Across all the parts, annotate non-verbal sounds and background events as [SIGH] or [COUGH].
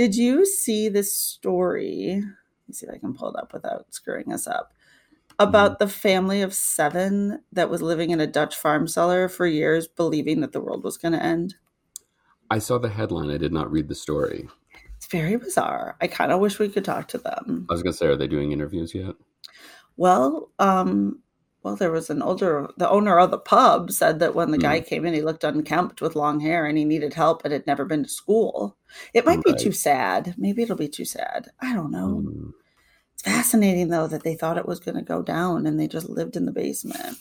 Did you see this story? Let me see if I can pull it up without screwing us up. About the family of seven that was living in a Dutch farm cellar for years, believing that the world was going to end. I saw the headline. I did not read the story. It's very bizarre. I kind of wish we could talk to them. I was going to say, are they doing interviews yet? Well, um, well, there was an older, the owner of the pub said that when the Hmm. guy came in, he looked unkempt with long hair and he needed help and had never been to school. It might be too sad. Maybe it'll be too sad. I don't know. Mm, It's fascinating though that they thought it was going to go down and they just lived in the basement.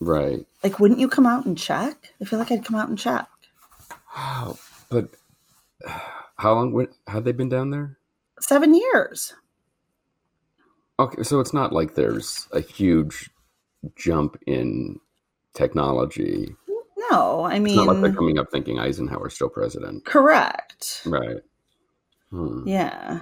right. Like, wouldn't you come out and check? I feel like I'd come out and check. Wow. But how long? Had they been down there? Seven years. Okay, so it's not like there's a huge jump in technology. No, I mean, It's not like they're coming up thinking Eisenhower's still president. correct. Right. Hmm. Yeah.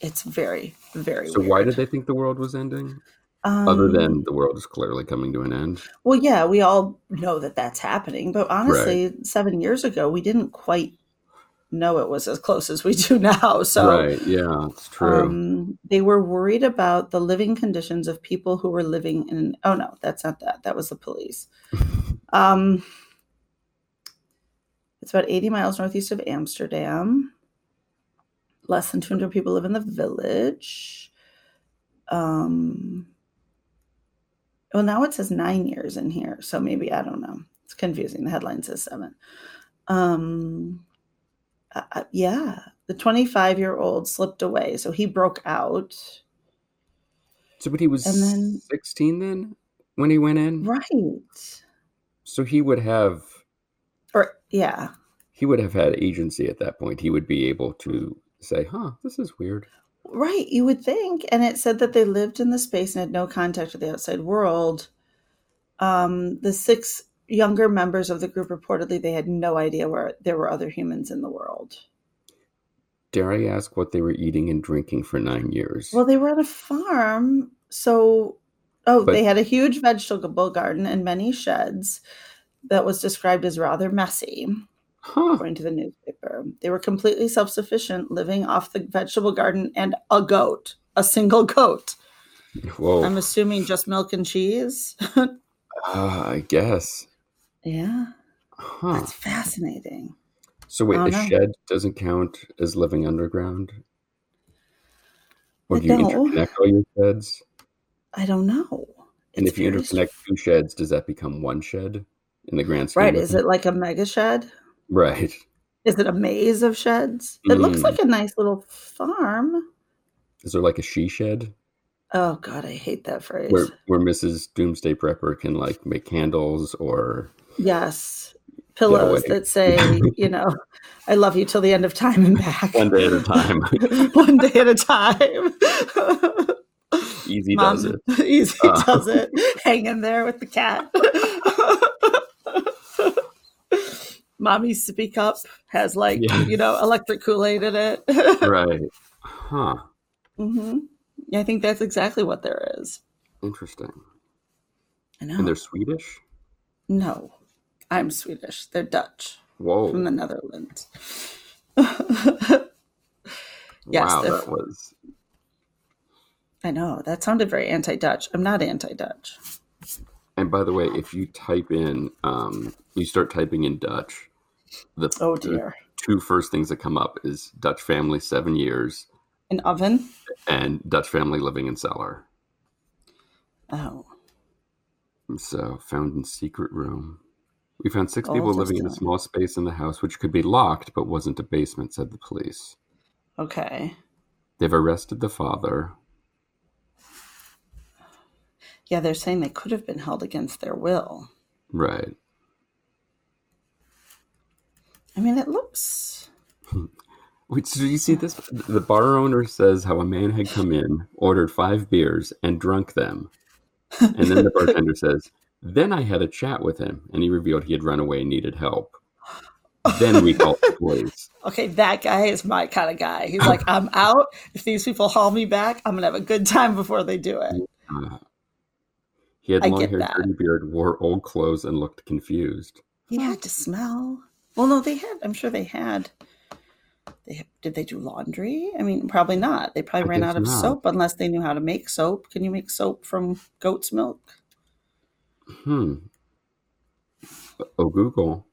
It's very, very So weird. why did they think the world was ending? Um, Other than the world is clearly coming to an end. Well, yeah, we all know that that's happening, but honestly, seven years ago, we didn't quite know it was as close as we do [LAUGHS] now. So, right. Yeah, it's true. um, they were worried about the living conditions of people who were living in. Oh no, that's not that. That was the police. [LAUGHS] um, it's about eighty miles northeast of Amsterdam. Less than two hundred people live in the village. Um, well, now it says nine years in here, so maybe I don't know. It's confusing. The headline says seven. Um, uh, uh, yeah, the 25 year old slipped away, so he broke out. so, but he was and then- 16 then when he went in. Right. So he would have Or yeah, he would have had agency at that point. He would be able to say, "Huh, this is weird." right. You would think, and it said that they lived in the space and had no contact with the outside world. Um, the six younger members of the group reportedly they had no idea where there were other humans in the world. Dare I ask what they were eating and drinking for nine years? Well, they were on a farm, so oh, But- they had a huge vegetable garden and many sheds that was described as rather messy, huh? according to the newspaper. They were completely self-sufficient, living off the vegetable garden and a goat, a single goat. Whoa. I'm assuming just milk and cheese. [LAUGHS] Ah, I guess. Yeah, Huh. that's fascinating. So wait, a no. shed doesn't count as living underground? Or I do you don't. interconnect all your sheds? I don't know. And It's if you interconnect two sheds, does that become one shed in the grand scheme? Right. Is it like a mega shed? Right. Is it a maze of sheds? It looks Mm. like a nice little farm. Is there like a she shed Oh God, I hate that phrase. where where Mrs. Doomsday Prepper can like make candles or yes. Pillows that say, you know, [LAUGHS] I love you till the end of time and back. one day at a time? [LAUGHS] One day at a time. [LAUGHS] Easy Mom, does it. Easy Uh. does it. Hang in there with the cat. Mommy's sippy cup has like, Yeah. you know, electric Kool-Aid in it. Right. Huh. Mm-hmm. Yeah, I think that's exactly what there is. Interesting. I know. And they're Swedish? no, I'm Swedish. They're Dutch from the Netherlands. [LAUGHS] yes, wow, that was I know. That sounded very anti Dutch. I'm not anti Dutch. And by the way, if you type in, um, you start typing in Dutch, the, Oh the dear. two first things that come up is Dutch family seven years An oven? and Dutch family living in cellar. Oh. So found in secret room. We found six Oh, people living in a small space in the house, which could be locked but wasn't a basement, said the police. Okay. They've arrested the father. Yeah, they're saying they could have been held against their will. Right. I mean, it looks. [LAUGHS] Wait, so you see this? The bar owner says how a man had come in, ordered five beers, and drunk them. And then the [LAUGHS] bartender says, Then I had a chat with him, and he revealed he had run away and needed help. Then we called the [LAUGHS] police. Okay, that guy is my kind of guy. He's like, I'm out. If these people haul me back, I'm going to have a good time before they do it. Uh, he had I long hair, dirty beard, wore old clothes, and looked confused. He had to smell. Well, no, they had. I'm sure they had They, did they do laundry? I mean, probably not. They probably I ran out of not. soap unless they knew how to make soap. Can you make soap from goat's milk? Hmm. Oh, Google.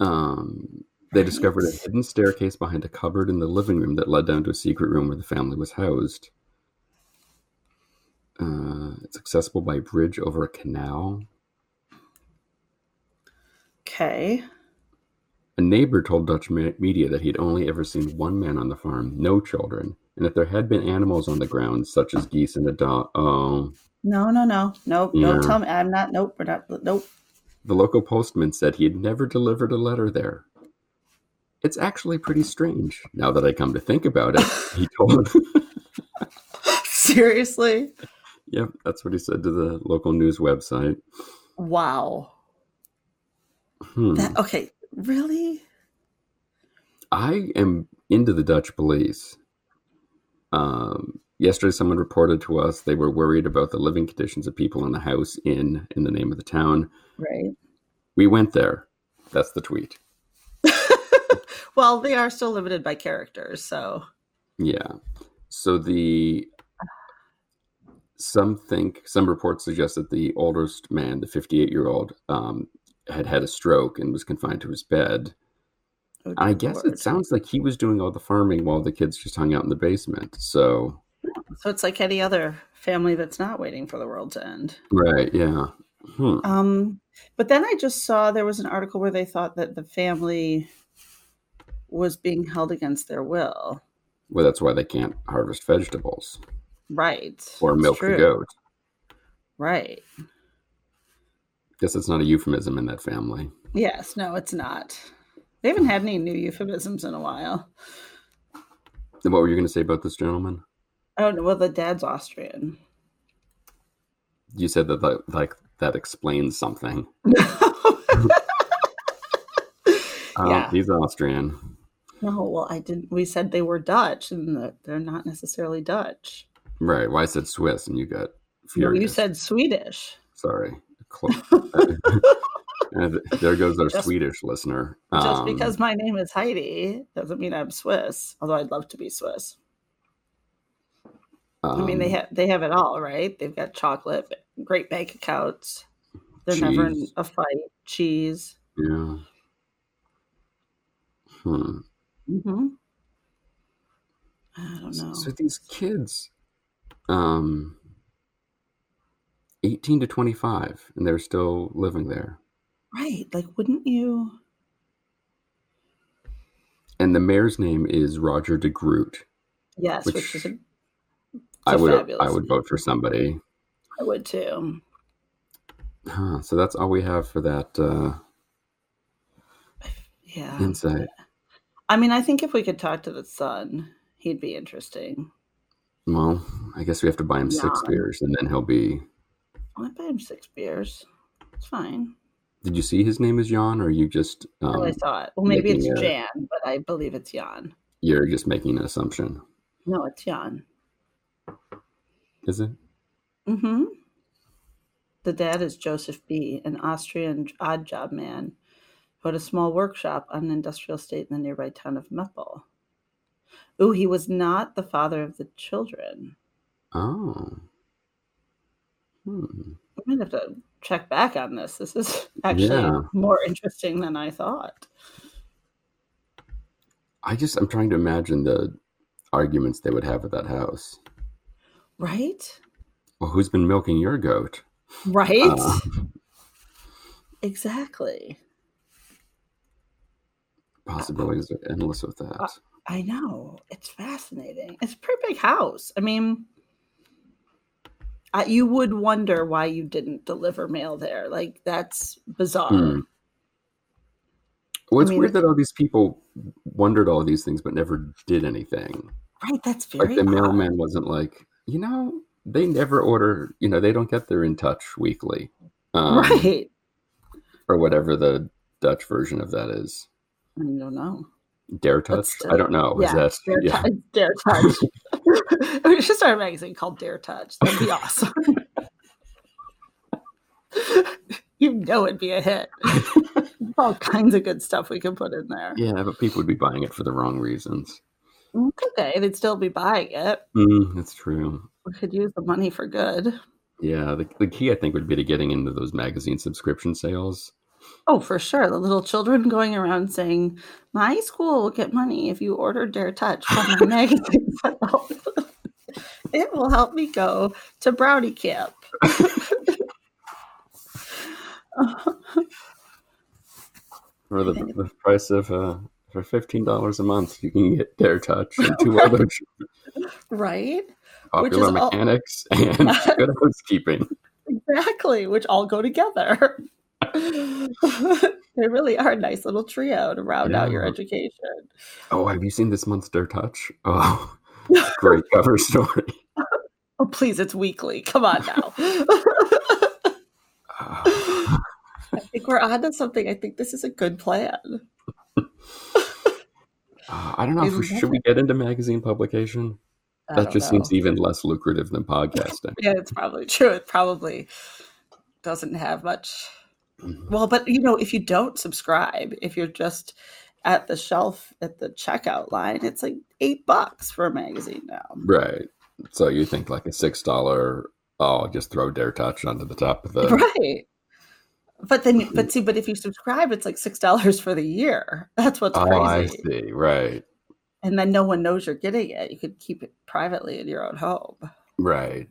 Um, they discovered a hidden staircase behind a cupboard in the living room that led down to a secret room where the family was housed. Uh, it's accessible by bridge over a canal. Okay. A neighbor told Dutch media that he'd only ever seen one man on the farm, no children, and that there had been animals on the grounds, such as geese and a dog. Oh, No, no, no. Nope. Yeah. Don't tell me. I'm not. Nope. We're not. Nope. the local postman said he had never delivered a letter there. It's actually pretty strange, now that I come to think about it, he [LAUGHS] told. Seriously? yep, that's what he said to the local news website. Wow. Hmm. That okay. Really? I am into the Dutch police. Um, yesterday, someone reported to us they were worried about the living conditions of people in the house in in the name of the town. Right. We went there. That's the tweet. [LAUGHS] well, they are still limited by characters, so Yeah. So the some think some reports suggest that the oldest man, the 58 year old, um, had had a stroke and was confined to his bed. oh, I guess Lord. it sounds like he was doing all the farming while the kids just hung out in the basement. So so. It's like any other family that's not waiting for the world to end. right, yeah. Hmm. Um, but then I just saw there was an article where they thought that the family was being held against their will. Well, that's why they can't harvest vegetables Right. or milk true. the goat. Right. Guess it's not a euphemism in that family. Yes. No, it's not. They haven't had any new euphemisms in a while. And what were you going to say about this gentleman? Oh no. Well, the dad's Austrian. You said that that- like that explains something. [LAUGHS] [LAUGHS] Oh, Yeah. he's Austrian. no. Well, I didn't. We said they were Dutch, and that they're not necessarily Dutch. Right. Well, I said Swiss, and you got No, furious. you said Swedish. sorry. [LAUGHS] There goes our Just- Swedish listener. Just Um, because my name is Heidi doesn't mean I'm Swiss. Although I'd love to be Swiss. I mean, they um, have they have it all, right? They've got chocolate, great bank accounts. They're never in a fight. Cheese. Yeah. Hmm. Mm-hmm. I don't know. So these kids, um, eighteen to twenty-five, and they're still living there. right? Like, wouldn't you? And the mayor's name is Roger de Groot. Yes, which, Which is a, I would I would vote for somebody. I would too. Huh, so that's all we have for that uh, Yeah. insight. I mean, I think if we could talk to the son, he'd be interesting. Well, I guess we have to buy him six beers, and then he'll be. I'll buy him six beers. It's fine. Did you see his name is Jan, or you just I um, really thought. Well, maybe it's a- Jan, but I believe it's Jan. you're just making an assumption? No, it's Jan. Is it? Mm-hmm. The dad is Joseph B., an Austrian odd job man who had a small workshop on an industrial estate in the nearby town of Meppel. Ooh, he was not the father of the children. Oh. Hmm. I might have to check back on this. This is [LAUGHS] actually Yeah. more interesting than I thought. I just I'm trying to imagine the arguments they would have at that house. Right? Well, who's been milking your goat? Right? Uh, exactly. possibilities are endless with that. Uh, I know. It's fascinating. It's a pretty big house. I mean, uh, you would wonder why you didn't deliver mail there. Like, that's bizarre. Hmm. Well, it's mean, weird that all these people wondered all these things but never did anything. Right? That's very Like the odd. mailman wasn't like, you know, they never order, you know, they don't get their in touch weekly. Um, right. Or whatever the Dutch version of that is. I don't know. Dare touch? still, I don't know. yeah, Is that Dare, yeah. Touch, Dare Touch. [LAUGHS] we should start a magazine called Dare Touch. That'd be awesome. [LAUGHS] you know it'd be a hit. [LAUGHS] all kinds of good stuff we could put in there. Yeah, but people would be buying it for the wrong reasons. Okay. They'd still be buying it. Mm, that's true. We could use the money for good. Yeah, the, the key I think would be to getting into those magazine subscription sales. Oh, for sure. The little children going around saying, My school will get money if you order Dare Touch from my [LAUGHS] magazine. sale." [LAUGHS] it will help me go to Brownie Camp. [LAUGHS] For the, the price of uh, for fifteen dollars a month, you can get Dare Touch and two other [LAUGHS] right? popular is all- mechanics [LAUGHS] and good housekeeping. Exactly, which all go together. [LAUGHS] they really are a nice little trio to round out your education. Oh, have you seen this month's Dare Touch? Oh, great cover story. Oh, please, it's weekly. Come on now. [SIGHS] I think we're on to something. I think this is a good plan. Uh, I don't know if we should we get into magazine publication. I That just know. seems even less lucrative than podcasting. Yeah, it's probably [LAUGHS] true. It probably doesn't have much. Well, but you know, if you don't subscribe, if you're just at the shelf at the checkout line, it's like eight bucks for a magazine now. Right. So you think like a six dollar? Oh, I'll just throw Dare Touch onto the top of the. [LAUGHS] Right. But then, but mm-hmm. see, but if you subscribe, it's like six dollars for the year. [LAUGHS] That's what's Oh, I crazy. see. Right. And then no one knows you're getting it. You could keep it privately in your own home. Right.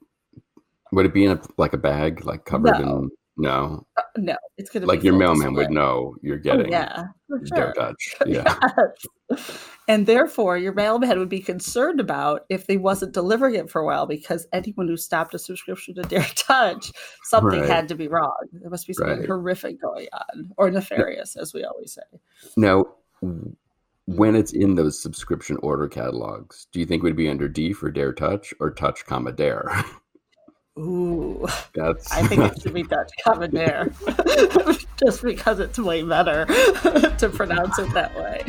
Would it be in a like a bag, like covered No. in? No, Uh, no, it's gonna be like your mailman would know you're Oh, getting yeah, for Dare sure. Touch. [LAUGHS] Yeah. Yes. And therefore, your mailman would be concerned about if they wasn't delivering it for a while because anyone who stopped a subscription to [LAUGHS] Dare Touch, something Right. had to be wrong. There must be something Right. horrific going on or nefarious, as we always say. Now, when it's in those subscription order catalogs, do you think it would be under D for Dare Touch or Touch, comma Dare? [LAUGHS] Ooh, That's I think it should be [LAUGHS] Dutch Common Dare [LAUGHS] just because it's way better [LAUGHS] to pronounce it that way.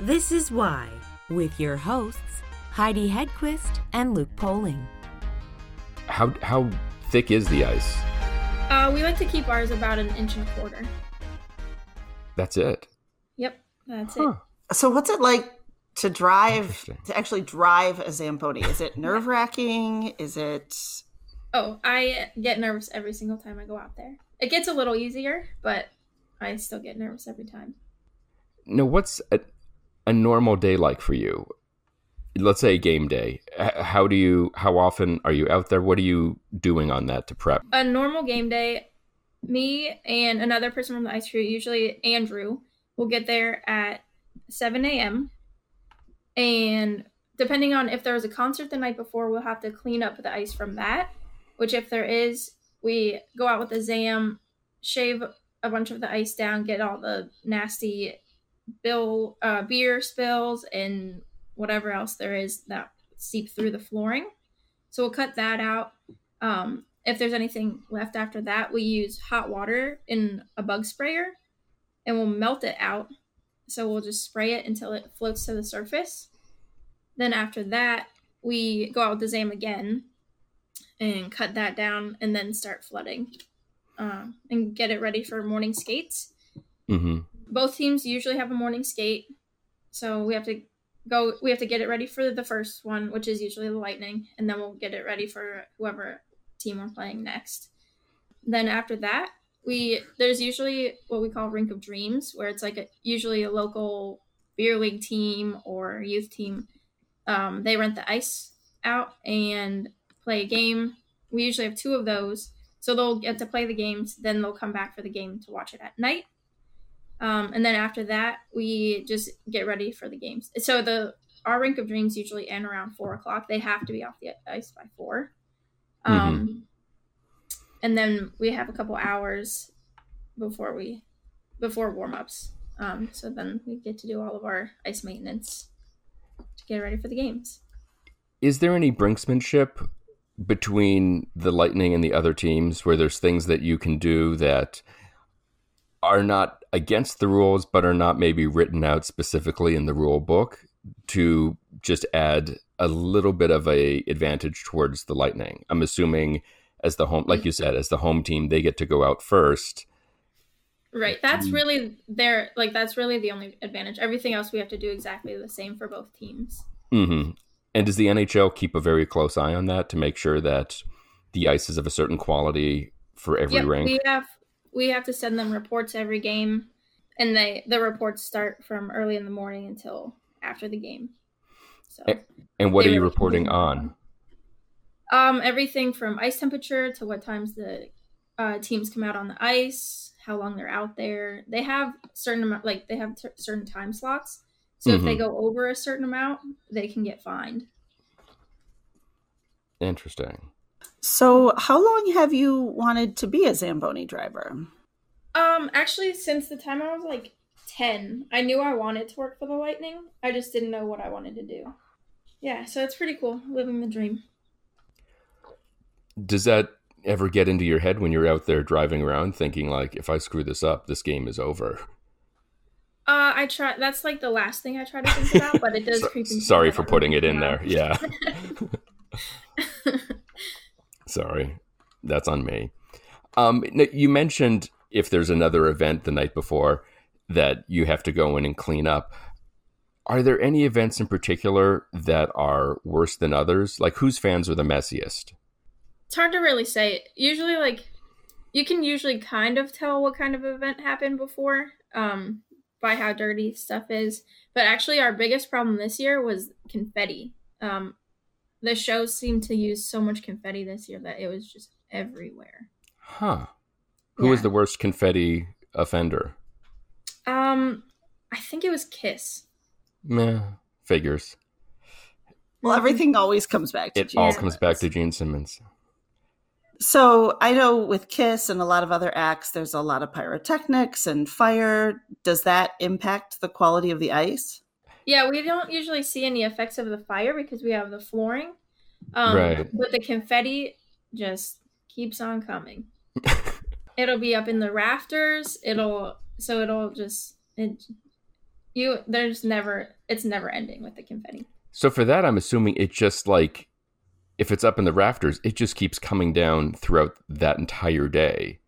This is Why, with your hosts, Heidi Hedquist and Luke Poling. how how thick is the ice? Uh, we like to keep ours about an inch and a quarter. That's it. Yep, that's Huh. So, what's it like to drive, to actually drive a Zamboni? Is it nerve wracking? Is it. it. Oh, I get nervous every single time I go out there. It gets a little easier, but I still get nervous every time. No, what's a, a normal day like for you? Let's say game day. How do you? How often are you out there? What are you doing on that to prep? A normal game day, me and another person from the ice crew, usually Andrew, will get there at 7 a.m. And depending on if there was a concert the night before, we'll have to clean up the ice from that. Which, if there is, we go out with a ZAM, shave a bunch of the ice down, get all the nasty bill uh, beer spills and whatever else there is that seep through the flooring. So we'll cut that out. Um, if there's anything left after that, we use hot water in a bug sprayer and we'll melt it out. So we'll just spray it until it floats to the surface. Then after that, we go out with the ZAM again and cut that down and then start flooding um, and get it ready for morning skates. Mm-hmm. Both teams usually have a morning skate. So we have to go we have to get it ready for the first one, which is usually the lightning, and then we'll get it ready for whoever team we're playing next. Then after that, we there's usually what we call rink of dreams, where it's like a, usually a local beer league team or youth team. Um, they rent the ice out and play a game. We usually have two of those, so they'll get to play the games. Then they'll come back for the game to watch it at night. Um, and then after that, we just get ready for the games. So the our rink of dreams usually end around four o'clock. They have to be off the ice by four. Um, and then we have a couple hours before we before warm ups. Um, so then we get to do all of our ice maintenance to get ready for the games. Is there any brinksmanship between the Lightning and the other teams where there's things that you can do that are not against the rules but are not maybe written out specifically in the rule book to just add a little bit of a advantage towards the Lightning? I'm assuming as the home, like you said, as the home team, they get to go out first. Right. That's really their like that's really the only advantage. Everything else we have to do exactly the same for both teams. hmm And does the NHL keep a very close eye on that to make sure that the ice is of a certain quality for every Yep, rink? we have we have to send them reports every game, and they the reports start from early in the morning until after the game. So, Eh, And what are you reporting [LAUGHS] on? Um, everything from ice temperature to what times the uh, teams come out on the ice, how long they're out there. They have certain amount, like they have t- certain time slots. So if they Mhm. go over a certain amount, they can get fined. Interesting. So, how long have you wanted to be a Zamboni driver? Um, actually, since the time I was like ten, I knew I wanted to work for the Lightning. I just didn't know what I wanted to do. Yeah, so it's pretty cool living the dream. Does that ever get into your head when you're out there driving around thinking like, if I screw this up, this game is over? Uh, I try. That's like the last thing I try to think about, but it does [LAUGHS] So- creep. into sorry for putting it in there. Yeah. [LAUGHS] [LAUGHS] Sorry, that's on me. Um, you mentioned if there's another event the night before that you have to go in and clean up. Are there any events in particular that are worse than others? Like whose fans are the messiest? It's hard to really say. Usually, like you can usually kind of tell what kind of event happened before, um, by how dirty stuff is. But actually, our biggest problem this year was confetti. Um, the shows seemed to use so much confetti this year that it was just everywhere. Huh. Who was the worst confetti offender? Um, I think it was Kiss. Meh, figures. Well, everything always comes back to It Gene all Yeah. comes back to Gene Simmons. So I know with Kiss and a lot of other acts, there's a lot of pyrotechnics and fire. Does that impact the quality of the ice? Yeah, we don't usually see any effects of the fire because we have the flooring. Um, Right. But the confetti just keeps on coming. [LAUGHS] it'll be up in the rafters. It'll so it'll just it you there's never it's never ending with the confetti. So for that, I'm assuming it just like if it's up in the rafters, it just keeps coming down throughout that entire day.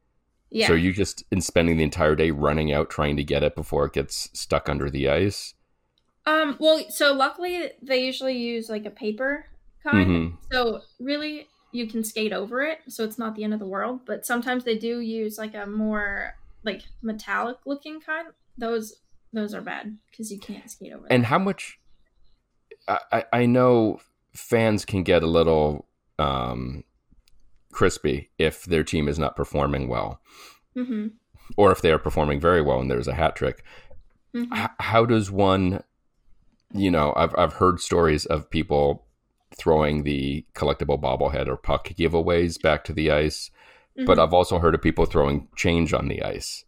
Yeah. So you just in spending the entire day running out trying to get it before it gets stuck under the ice. um well so luckily they usually use like a paper kind. Mhm. So really you can skate over it, so it's not the end of the world, but sometimes they do use like a more like metallic looking kind. Those those are bad because you can't skate over it. And how much? I- I know fans can get a little um, crispy if their team is not performing well, hmm or if they are performing very well and there's a hat trick. hmm H- how does one? You know, I've I've heard stories of people throwing the collectible bobblehead or puck giveaways back to the ice, but I've also heard of people throwing change on the ice.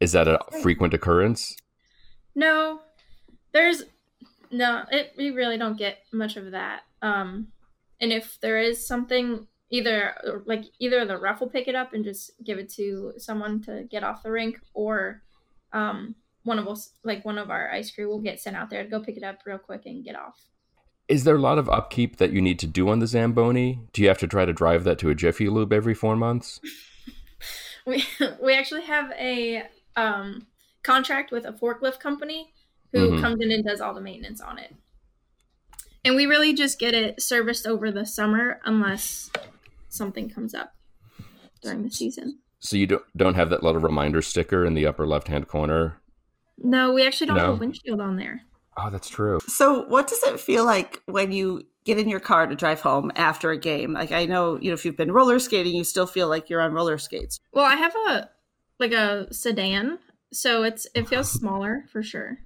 Is that a frequent occurrence? No, there's no. It we really don't get much of that. Um, and if there is something, either like either the ref will pick it up and just give it to someone to get off the rink, or um, one of us, like one of our ice crew, will get sent out there to go pick it up real quick and get off. Is there a lot of upkeep that you need to do on the Zamboni? Do you have to try to drive that to a Jiffy Lube every four months? [LAUGHS] We we actually have a um contract with a forklift company who Mhm. comes in and does all the maintenance on it. And we really just get it serviced over the summer unless something comes up during the season. So you don't don't have that little reminder sticker in the upper left hand corner. No, we actually don't have a windshield on there. Oh, that's true. So, what does it feel like when you get in your car to drive home after a game? Like, I know, you know, if you've been roller skating, you still feel like you're on roller skates. Well, I have a like a sedan, so it's it feels smaller for sure.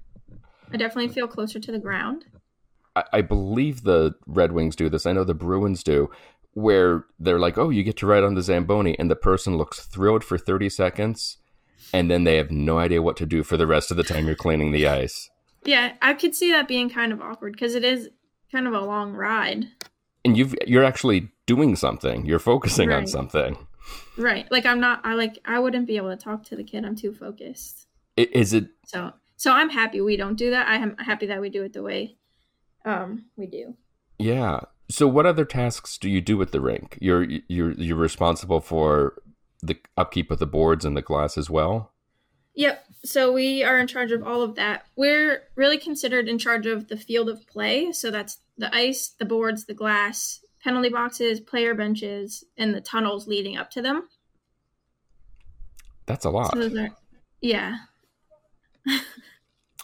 I definitely feel closer to the ground. I, I believe the Red Wings do this. I know the Bruins do, where they're like, "Oh, you get to ride on the Zamboni," and the person looks thrilled for thirty seconds, and then they have no idea what to do for the rest of the time you're cleaning the ice. Yeah, I could see that being kind of awkward because it is kind of a long ride. And you've you're actually doing something. You're focusing on something. Right. Like I'm not I like I wouldn't be able to talk to the kid. I'm too focused. Is it So so I'm happy we don't do that. I am happy that we do it the way um we do. Yeah. So, what other tasks do you do at the rink? You're you're you're responsible for the upkeep of the boards and the glass as well. Yep. So we are in charge of all of that. We're really considered in charge of the field of play. So that's the ice, the boards, the glass, penalty boxes, player benches, and the tunnels leading up to them. That's a lot. So are, yeah. [LAUGHS]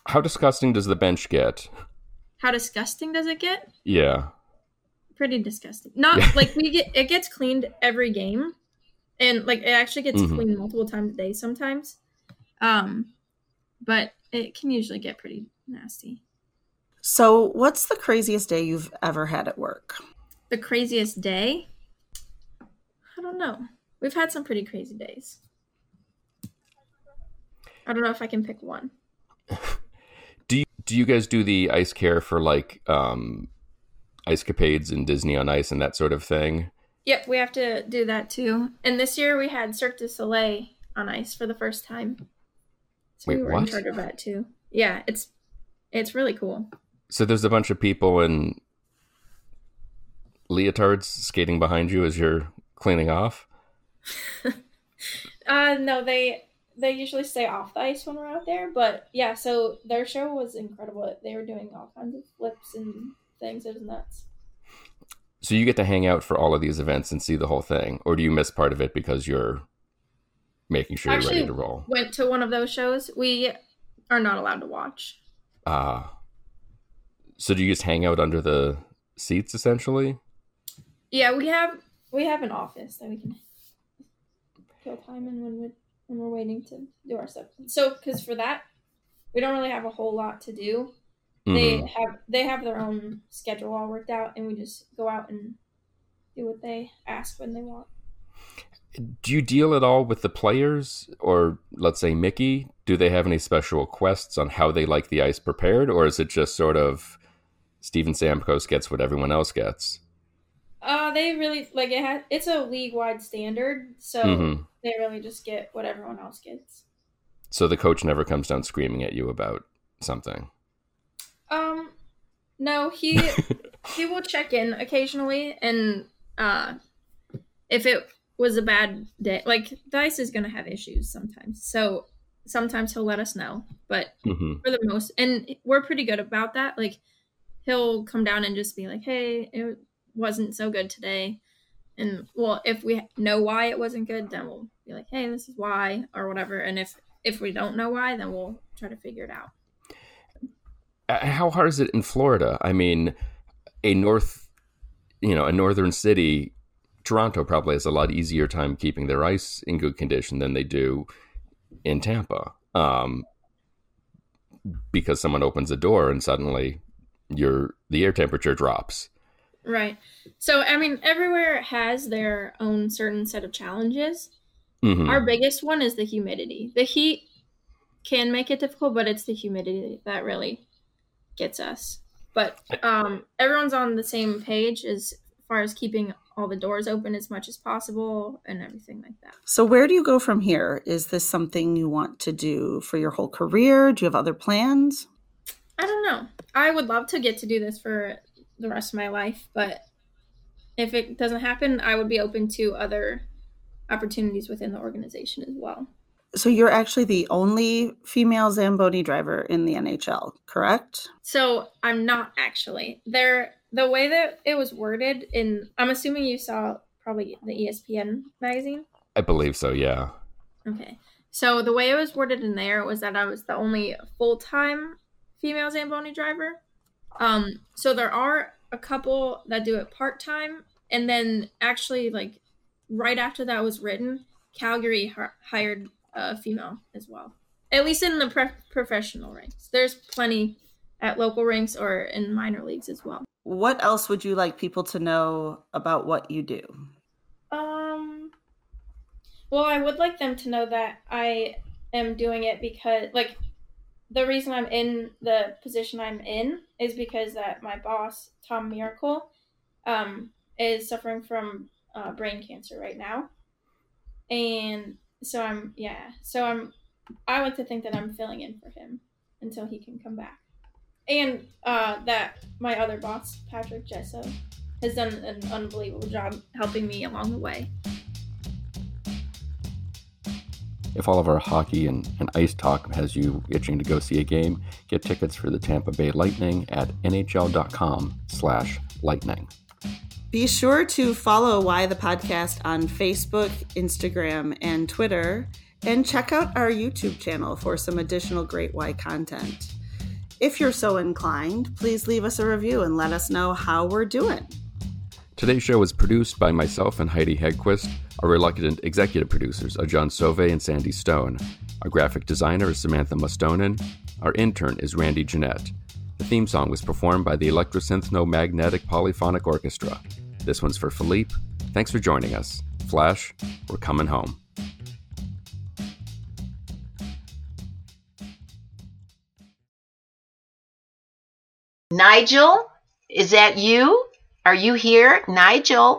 How disgusting does the bench get? How disgusting does it get? Yeah. Pretty disgusting. Not like we get it gets cleaned every game, and like it actually gets Mhm. cleaned multiple times a day sometimes. Um, but it can usually get pretty nasty. So, what's the craziest day you've ever had at work? The craziest day? I don't know. We've had some pretty crazy days. I don't know if I can pick one. [LAUGHS] Do you guys do the ice care for like um ice capades and Disney on Ice and that sort of thing? Yep, we have to do that too. And this year we had Cirque du Soleil on ice for the first time. So we Wait, were in what? charge of that too. Yeah, it's it's really cool. So there's a bunch of people in leotards skating behind you as you're cleaning off. [LAUGHS] Uh no, they they usually stay off the ice when we're out there, but yeah, so their show was incredible. They were doing all kinds of flips and things. It was nuts. So you get to hang out for all of these events and see the whole thing, or do you miss part of it because you're making sure you're ready to roll? Went to one of those shows. We are not allowed to watch. Ah. so do you just hang out under the seats essentially? Yeah, we have we have an office that we can kill time in when we when we're waiting to do our stuff. So, because for that, we don't really have a whole lot to do. They Mhm. have they have their own schedule all worked out, and we just go out and do what they ask when they want. Do you deal at all with the players, or let's say Mickey? Do they have any special quests on how they like the ice prepared, or is it just sort of Steven Stamkos gets what everyone else gets? Uh, they really like it. Has, it's a league wide standard, so Mhm. they really just get what everyone else gets. So the coach never comes down screaming at you about something. Um, no, he [LAUGHS] he will check in occasionally, and uh, if it was a bad day, like Dice is gonna have issues sometimes, so sometimes he'll let us know. But hmm for the most, and we're pretty good about that. Like he'll come down and just be like, "Hey, it wasn't so good today," and well, if we know why it wasn't good, then we'll be like, "Hey, this is why," or whatever. And if if we don't know why, then we'll try to figure it out. How hard is it in Florida? I mean, a north, you know, a northern city, Toronto probably has a lot easier time keeping their ice in good condition than they do in Tampa, um, because someone opens a door and suddenly your the air temperature drops. Right. So, I mean, everywhere has their own certain set of challenges. Mhm. Our biggest one is the humidity. The heat can make it difficult, but it's the humidity that really gets us. But um, everyone's on the same page as far as keeping all the doors open as much as possible and everything like that. So, where do you go from here? Is this something you want to do for your whole career? Do you have other plans? I don't know. I would love to get to do this for the rest of my life, but if it doesn't happen, I would be open to other opportunities within the organization as well. So, you're actually the only female Zamboni driver in the NHL, correct? So I'm not actually. There the way that it was worded in I'm assuming you saw probably the ESPN magazine. I believe so. Yeah. Okay. So the way it was worded in there was that I was the only full-time female Zamboni driver. Um so there are a couple that do it part-time and then actually like right after that was written, Calgary hi- hired a female as well. At least in the pre- professional ranks. There's plenty at local ranks or in minor leagues as well. What else would you like people to know about what you do? Um well, I would like them to know that I am doing it because like the reason I'm in the position I'm in is because that my boss Tom Miracle um is suffering from uh, brain cancer right now. And so I'm yeah, so I'm I like to think that I'm filling in for him until he can come back. And uh that my other boss, Patrick Jesso, has done an unbelievable job helping me along the way. If all of our hockey and, and ice talk has you itching to go see a game, get tickets for the Tampa Bay Lightning at nhl.com slash lightning. Be sure to follow Why the Podcast on Facebook, Instagram, and Twitter, and check out our YouTube channel for some additional great Why content. If you're so inclined, please leave us a review and let us know how we're doing. Today's show was produced by myself and Heidi Hedquist. Our reluctant executive producers are John Sove and Sandy Stone. Our graphic designer is Samantha Mustonen. Our intern is Randy Jeanette. The theme song was performed by the Electrosynthno Magnetic Polyphonic Orchestra. This one's for Philippe. Thanks for joining us. Flash, we're coming home. Nigel, is that you? Are you here, Nigel?